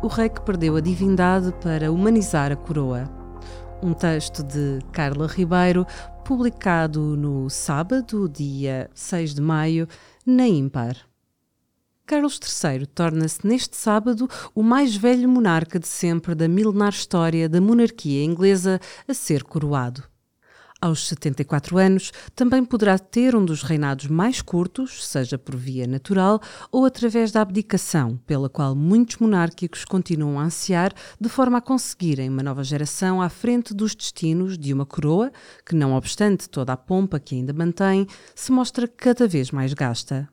O Rei que Perdeu a Divindade para Humanizar a Coroa. Um texto de Carla Ribeiro, publicado no sábado, dia 6 de maio, na Impar. Carlos III torna-se neste sábado o mais velho monarca de sempre da milenar história da monarquia inglesa a ser coroado. Aos 74 anos, também poderá ter um dos reinados mais curtos, seja por via natural ou através da abdicação, pela qual muitos monárquicos continuam a ansiar, de forma a conseguirem uma nova geração à frente dos destinos de uma coroa que, não obstante toda a pompa que ainda mantém, se mostra cada vez mais gasta.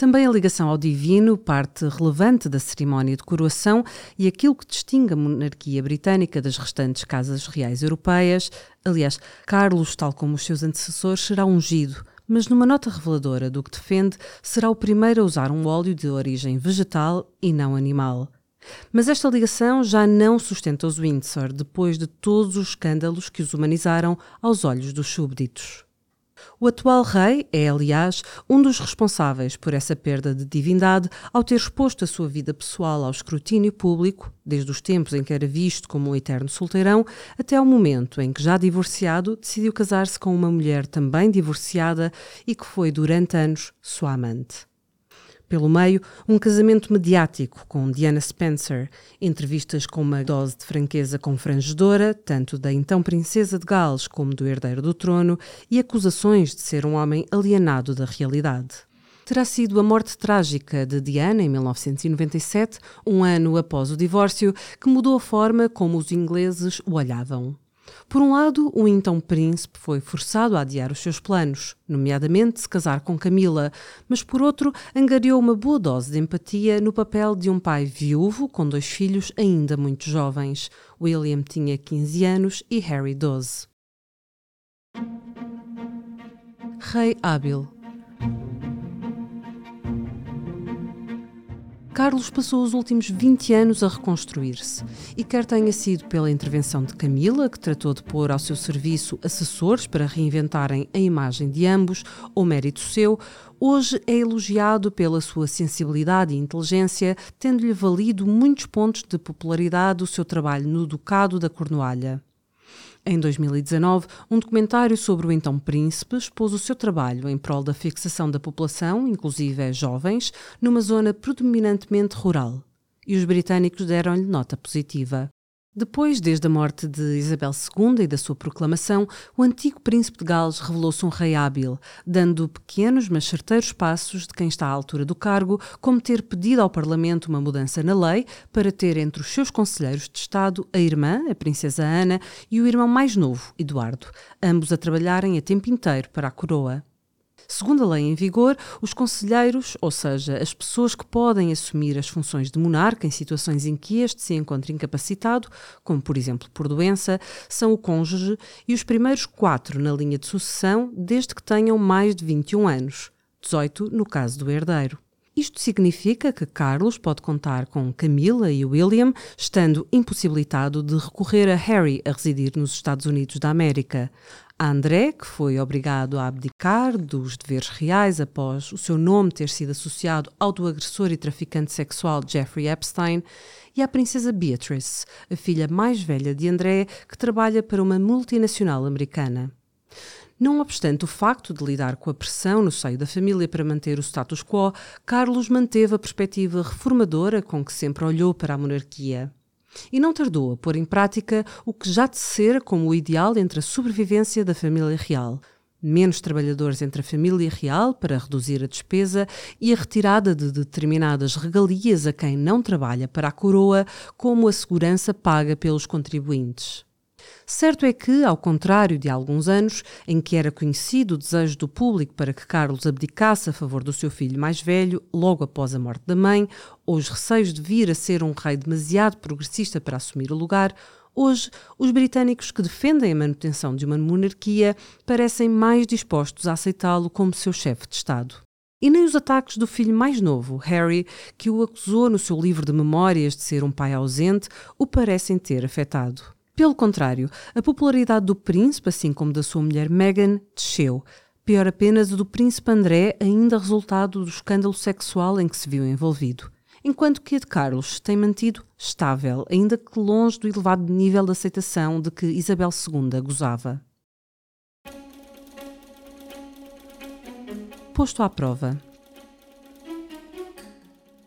Também a ligação ao divino, parte relevante da cerimónia de coroação e aquilo que distingue a monarquia britânica das restantes casas reais europeias. Aliás, Carlos, tal como os seus antecessores, será ungido, mas numa nota reveladora do que defende, será o primeiro a usar um óleo de origem vegetal e não animal. Mas esta ligação já não sustenta os Windsor depois de todos os escândalos que os humanizaram aos olhos dos súbditos. O atual rei é, aliás, um dos responsáveis por essa perda de divindade ao ter exposto a sua vida pessoal ao escrutínio público, desde os tempos em que era visto como um eterno solteirão, até ao momento em que, já divorciado, decidiu casar-se com uma mulher também divorciada e que foi, durante anos, sua amante. Pelo meio, um casamento mediático com Diana Spencer, entrevistas com uma dose de franqueza confrangedora, tanto da então princesa de Gales como do herdeiro do trono, e acusações de ser um homem alienado da realidade. Terá sido a morte trágica de Diana em 1997, um ano após o divórcio, que mudou a forma como os ingleses o olhavam. Por um lado, o então príncipe foi forçado a adiar os seus planos, nomeadamente se casar com Camila, mas por outro, angariou uma boa dose de empatia no papel de um pai viúvo com dois filhos ainda muito jovens. William tinha 15 anos e Harry 12. Rei hábil Carlos passou os últimos 20 anos a reconstruir-se e quer tenha sido pela intervenção de Camila, que tratou de pôr ao seu serviço assessores para reinventarem a imagem de ambos, ou mérito seu, hoje é elogiado pela sua sensibilidade e inteligência, tendo-lhe valido muitos pontos de popularidade o seu trabalho no Ducado da Cornualha. Em 2019, um documentário sobre o então príncipe expôs o seu trabalho em prol da fixação da população, inclusive jovens, numa zona predominantemente rural. E os britânicos deram-lhe nota positiva. Depois, desde a morte de Isabel II e da sua proclamação, o antigo príncipe de Gales revelou-se um rei hábil, dando pequenos mas certeiros passos de quem está à altura do cargo, como ter pedido ao Parlamento uma mudança na lei para ter entre os seus conselheiros de Estado a irmã, a princesa Ana, e o irmão mais novo, Eduardo, ambos a trabalharem a tempo inteiro para a coroa. Segundo a lei em vigor, os conselheiros, ou seja, as pessoas que podem assumir as funções de monarca em situações em que este se encontra incapacitado, como por exemplo por doença, são o cônjuge e os primeiros quatro na linha de sucessão, desde que tenham mais de 21 anos, 18 no caso do herdeiro. Isto significa que Carlos pode contar com Camila e William, estando impossibilitado de recorrer a Harry a residir nos Estados Unidos da América a André, que foi obrigado a abdicar dos deveres reais após o seu nome ter sido associado ao do agressor e traficante sexual Jeffrey Epstein, e à princesa Beatrice, a filha mais velha de André, que trabalha para uma multinacional americana. Não obstante o facto de lidar com a pressão no seio da família para manter o status quo, Carlos manteve a perspectiva reformadora com que sempre olhou para a monarquia. E não tardou a pôr em prática o que já tecera como o ideal entre a sobrevivência da família real. Menos trabalhadores entre a família real para reduzir a despesa e a retirada de determinadas regalias a quem não trabalha para a coroa, como a segurança paga pelos contribuintes. Certo é que, ao contrário de alguns anos, em que era conhecido o desejo do público para que Carlos abdicasse a favor do seu filho mais velho, logo após a morte da mãe, ou os receios de vir a ser um rei demasiado progressista para assumir o lugar, Hoje, os britânicos que defendem a manutenção de uma monarquia parecem mais dispostos a aceitá-lo como seu chefe de Estado. E nem os ataques do filho mais novo, Harry, que o acusou no seu livro de memórias de ser um pai ausente, o parecem ter afetado. Pelo contrário, a popularidade do príncipe, assim como da sua mulher Meghan, desceu. Pior apenas o do príncipe André, ainda resultado do escândalo sexual em que se viu envolvido. enquanto que a de Carlos tem mantido estável, ainda que longe do elevado nível de aceitação de que Isabel II gozava. Posto à prova.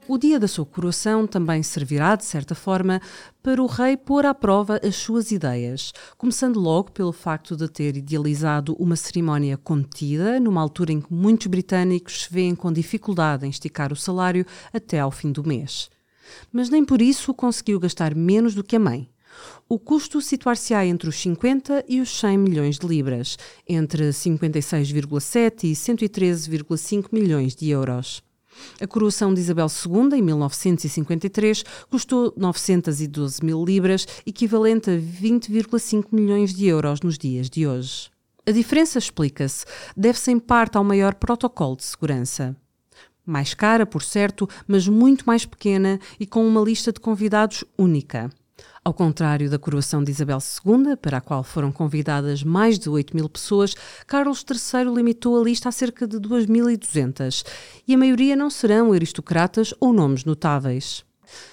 O dia da sua coroação também servirá, de certa forma, para o rei pôr à prova as suas ideias, começando logo pelo facto de ter idealizado uma cerimónia contida, numa altura em que muitos britânicos se veem com dificuldade em esticar o salário até ao fim do mês. Mas nem por isso conseguiu gastar menos do que a mãe. O custo situar-se-á entre os 50 e os 100 milhões de libras, entre 56,7 e 113,5 milhões de euros. A coroação de Isabel II, em 1953, custou 912 mil libras, equivalente a 20,5 milhões de euros nos dias de hoje. A diferença explica-se, deve-se em parte ao maior protocolo de segurança. Mais cara, por certo, mas muito mais pequena e com uma lista de convidados única. Ao contrário da coroação de Isabel II, para a qual foram convidadas mais de 8 mil pessoas, Carlos III limitou a lista a cerca de 2.200 e a maioria não serão aristocratas ou nomes notáveis.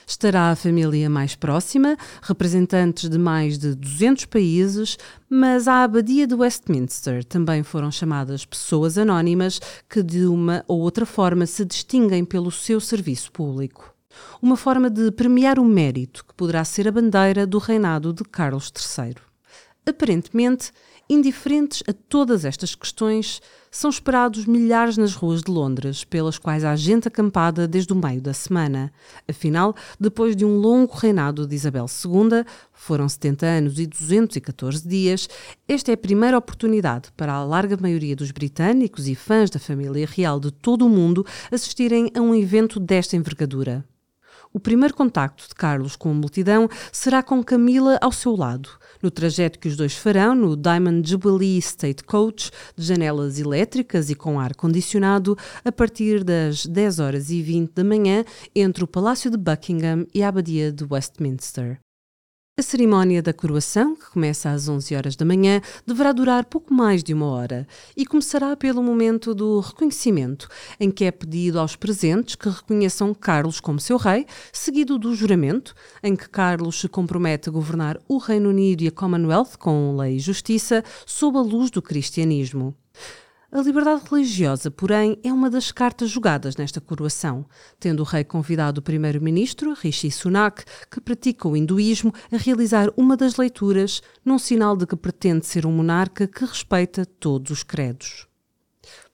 Estará a família mais próxima, representantes de mais de 200 países, mas à Abadia de Westminster também foram chamadas pessoas anónimas que de uma ou outra forma se distinguem pelo seu serviço público uma forma de premiar o mérito que poderá ser a bandeira do reinado de Carlos III. Aparentemente, indiferentes a todas estas questões, são esperados milhares nas ruas de Londres, pelas quais há gente acampada desde o meio da semana. Afinal, depois de um longo reinado de Isabel II, foram 70 anos e 214 dias, esta é a primeira oportunidade para a larga maioria dos britânicos e fãs da família real de todo o mundo assistirem a um evento desta envergadura. O primeiro contacto de Carlos com a multidão será com Camila ao seu lado, no trajeto que os dois farão no Diamond Jubilee State Coach, de janelas elétricas e com ar condicionado, a partir das 10 horas e 20 da manhã, entre o Palácio de Buckingham e a Abadia de Westminster. A cerimónia da coroação, que começa às 11 horas da manhã, deverá durar pouco mais de uma hora e começará pelo momento do reconhecimento, em que é pedido aos presentes que reconheçam Carlos como seu rei, seguido do juramento, em que Carlos se compromete a governar o Reino Unido e a Commonwealth com lei e justiça sob a luz do cristianismo. A liberdade religiosa, porém, é uma das cartas jogadas nesta coroação, tendo o rei convidado o primeiro-ministro, Rishi Sunak, que pratica o hinduísmo, a realizar uma das leituras, num sinal de que pretende ser um monarca que respeita todos os credos.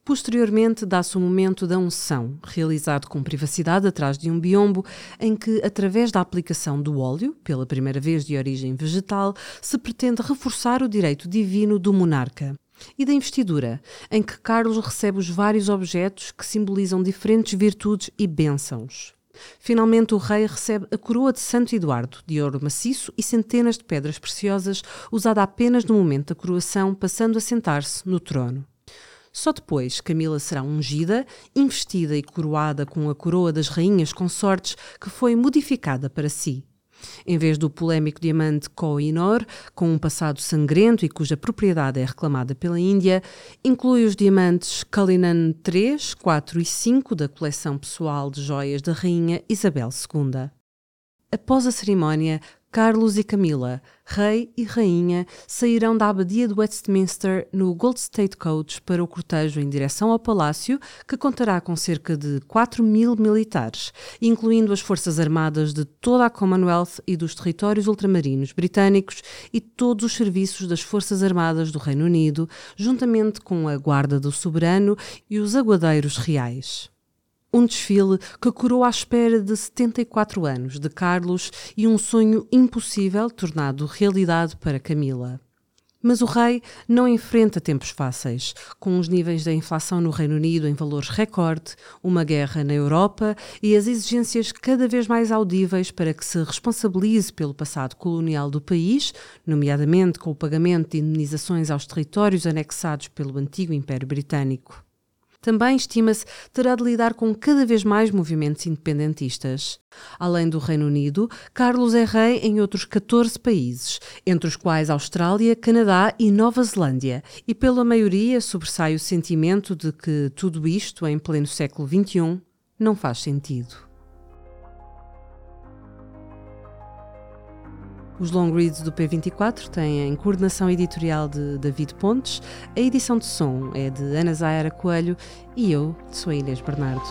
Posteriormente, dá-se o momento da unção, realizado com privacidade atrás de um biombo, em que, através da aplicação do óleo, pela primeira vez de origem vegetal, se pretende reforçar o direito divino do monarca e da investidura, em que Carlos recebe os vários objetos que simbolizam diferentes virtudes e bênçãos. Finalmente, o rei recebe a coroa de Santo Eduardo, de ouro maciço e centenas de pedras preciosas, usada apenas no momento da coroação, passando a sentar-se no trono. Só depois Camila será ungida, investida e coroada com a coroa das rainhas consortes que foi modificada para si. Em vez do polémico diamante Koh-i-Noor, com um passado sangrento e cuja propriedade é reclamada pela Índia, inclui os diamantes Cullinan 3, 4 e 5 da coleção pessoal de joias da rainha Isabel II. Após a cerimónia, Carlos e Camila, rei e rainha, sairão da abadia de Westminster no Gold State Coach para o cortejo em direção ao palácio, que contará com cerca de 4 mil militares, incluindo as forças armadas de toda a Commonwealth e dos territórios ultramarinos britânicos e todos os serviços das forças armadas do Reino Unido, juntamente com a Guarda do Soberano e os aguadeiros reais. Um desfile que curou à espera de 74 anos de Carlos e um sonho impossível tornado realidade para Camila. Mas o rei não enfrenta tempos fáceis, com os níveis da inflação no Reino Unido em valores recorde, uma guerra na Europa e as exigências cada vez mais audíveis para que se responsabilize pelo passado colonial do país, nomeadamente com o pagamento de indenizações aos territórios anexados pelo antigo Império Britânico também estima-se terá de lidar com cada vez mais movimentos independentistas. Além do Reino Unido, Carlos é rei em outros 14 países, entre os quais Austrália, Canadá e Nova Zelândia, e pela maioria sobressai o sentimento de que tudo isto, em pleno século XXI, não faz sentido. Os long reads do P24 têm coordenação editorial de David Pontes, a edição de som é de Ana Zaira Coelho e eu sou a Inês Bernardo.